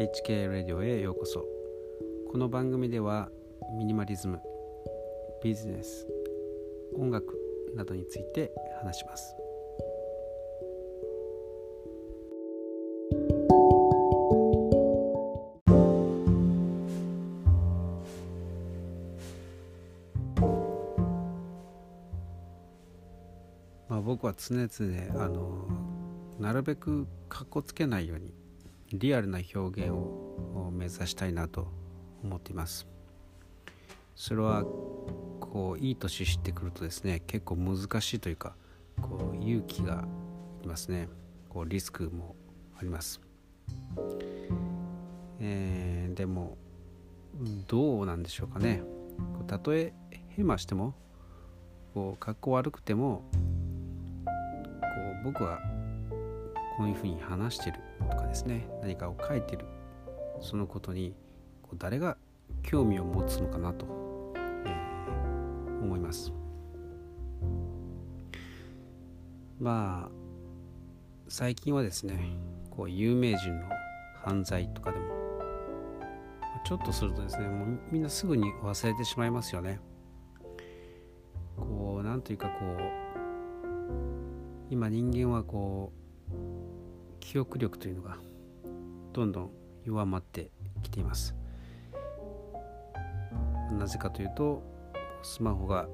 HK ラディオへようこそ。この番組ではミニマリズムビジネス音楽などについて話します。まあ僕は常々あのなるべくかっこつけないようにリアルな表現を目指したいなと思っています。それはこういい年してくるとですね結構難しいというかこう勇気がいますね。こうリスクもあります、えー、でもどうなんでしょうかね。たとえヘマしてもこう格好悪くてもこう僕はこういうふうに話してるとかですね何かを書いてるそのことにこう誰が興味を持つのかなと、えー、思います。まあ最近はですねこう有名人の犯罪とかでもちょっとするとですねもうみんなすぐに忘れてしまいますよね。こうなんというかこう今人間はこう記憶力というのがどんどん弱まってきています。なぜかというとスマホが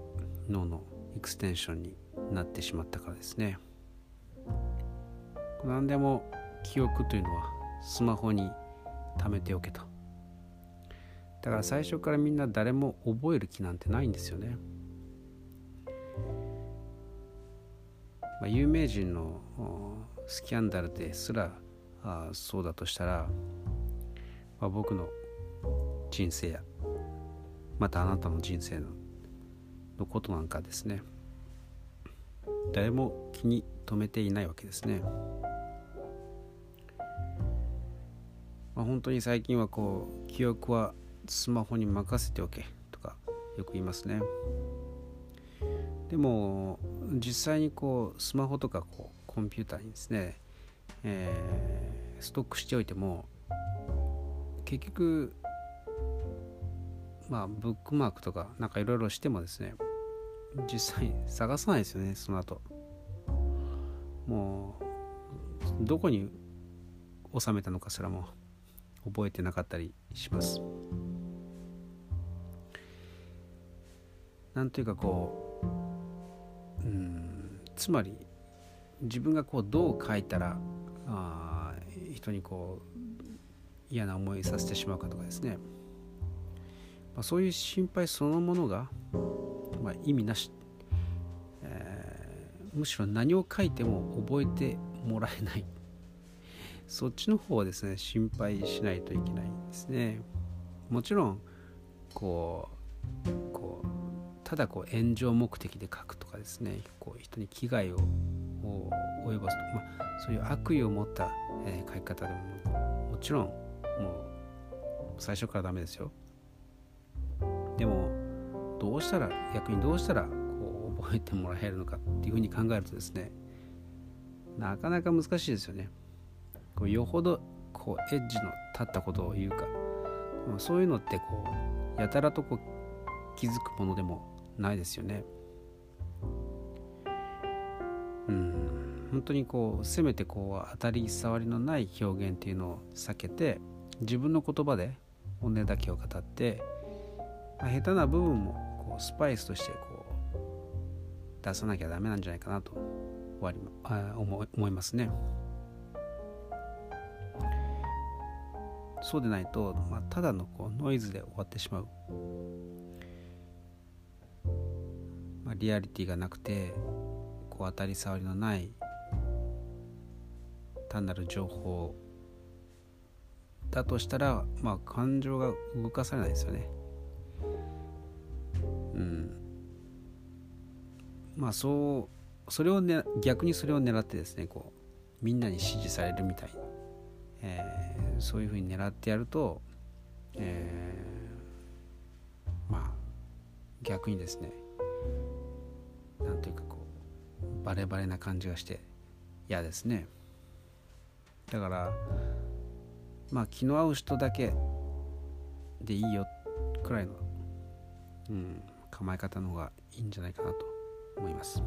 脳のエクステンションになってしまったからですね。何でも記憶というのはスマホに貯めておけと。だから最初からみんな誰も覚える気なんてないんですよね、まあ、有名人のスキャンダルですらあそうだとしたら、まあ、僕の人生やまたあなたの人生ののことなんかですね誰も気に留めていないわけですね。まあ、本当に最近はこう記憶はスマホに任せておけとかよく言いますね。でも実際にこうスマホとかこうコンピューターにですね、えー、ストックしておいても結局まあブックマークとかなんかいろいろしてもですね実際探さないですよねその後。もうどこに収めたのかすらも覚えてなかったりします。なんというかこううんつまり自分がこうどう書いたらあ人にこう嫌な思いさせてしまうかとかですね。まあ、そういう心配そのものが、まあ、意味なし、えー、むしろ何を書いても覚えてもらえない。そっちの方はですね心配しないといけないんですね。もちろんこうこうただこう炎上目的で書くとかですね。こう人に危害を及ぼすと、まあ、そういう悪意を持った、えー、書き方でももちろんもう最初からダメですよでもどうしたら逆にどうしたらこう覚えてもらえるのかっていうふうに考えるとですねなかなか難しいですよね。こうよほどこうエッジの立ったことを言うかそういうのってこうやたらとこう気づくものでもないですよね。本当にこうせめてこう当たり障りのない表現っていうのを避けて自分の言葉で本音だけを語ってまあ、下手な部分もこうスパイスとしてこう出さなきゃダメなんじゃないかなと終わりあ思思いますね。そうでないと、まあ、ただのこうノイズで終わってしまう、まあ、リアリティがなくてこう当たり障りのない単なる情報だとしたら、まあ、感情が動かされないですよね。うん。まあそうそれを、ね、逆にそれを狙ってですねこうみんなに支持されるみたい、えー、そういうふうに狙ってやると、えー、まあ逆にですねなんというかこうバレバレな感じがして嫌ですね。だからまあ気の合う人だけでいいよくらいの、うん、構え方の方がいいんじゃないかなと思います。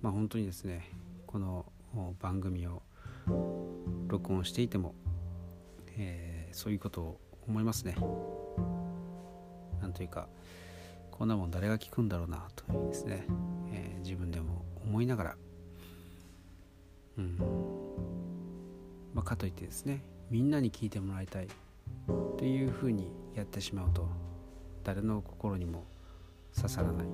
まあ本当にですねこの番組を録音していても、えー、そういうことを思いますね。なんというかこんなもん誰が聞くんだろうなというですね、えー、自分でも思いながら、うんまあ、かといってですねみんなに聞いてもらいたいというふうにやってしまうと誰の心にも刺さらない。ま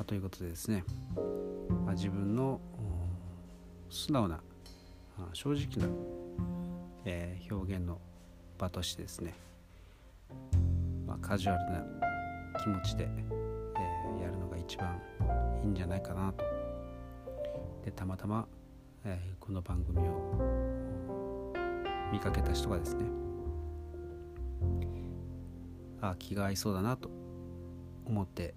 あ、ということでですね、まあ、自分の素直な正直な、えー、表現の場としてですね、まあ、カジュアルな気持ちで、えー、やるのが一番いいんじゃないかなと。でたまたま、えー、この番組を見かけた人がですねあ気が合いそうだなと思って、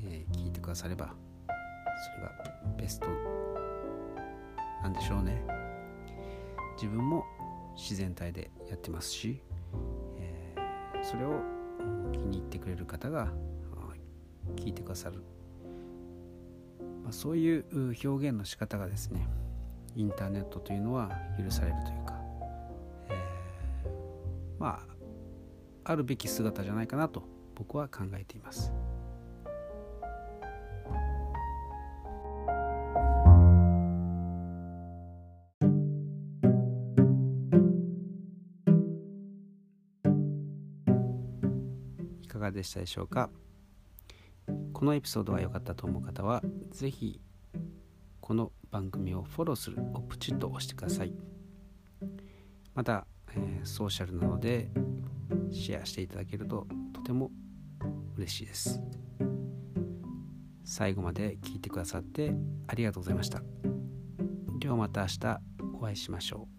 えー、聞いてくださればそれがベストなんでしょうね。自分も自然体でやってますし、えー、それを気に入ってくれる方が聞いてくださる、まあ、そういう表現の仕方がですねインターネットというのは許されるというか、えー、まああるべき姿じゃないかなと僕は考えています。がでしたでしょうか？このエピソードが良かったと思う方は是非この番組をフォローするをプチッと押してください。また、えー、ソーシャルなのでシェアしていただけるととても嬉しいです。最後まで聞いてくださってありがとうございました。ではまた明日お会いしましょう。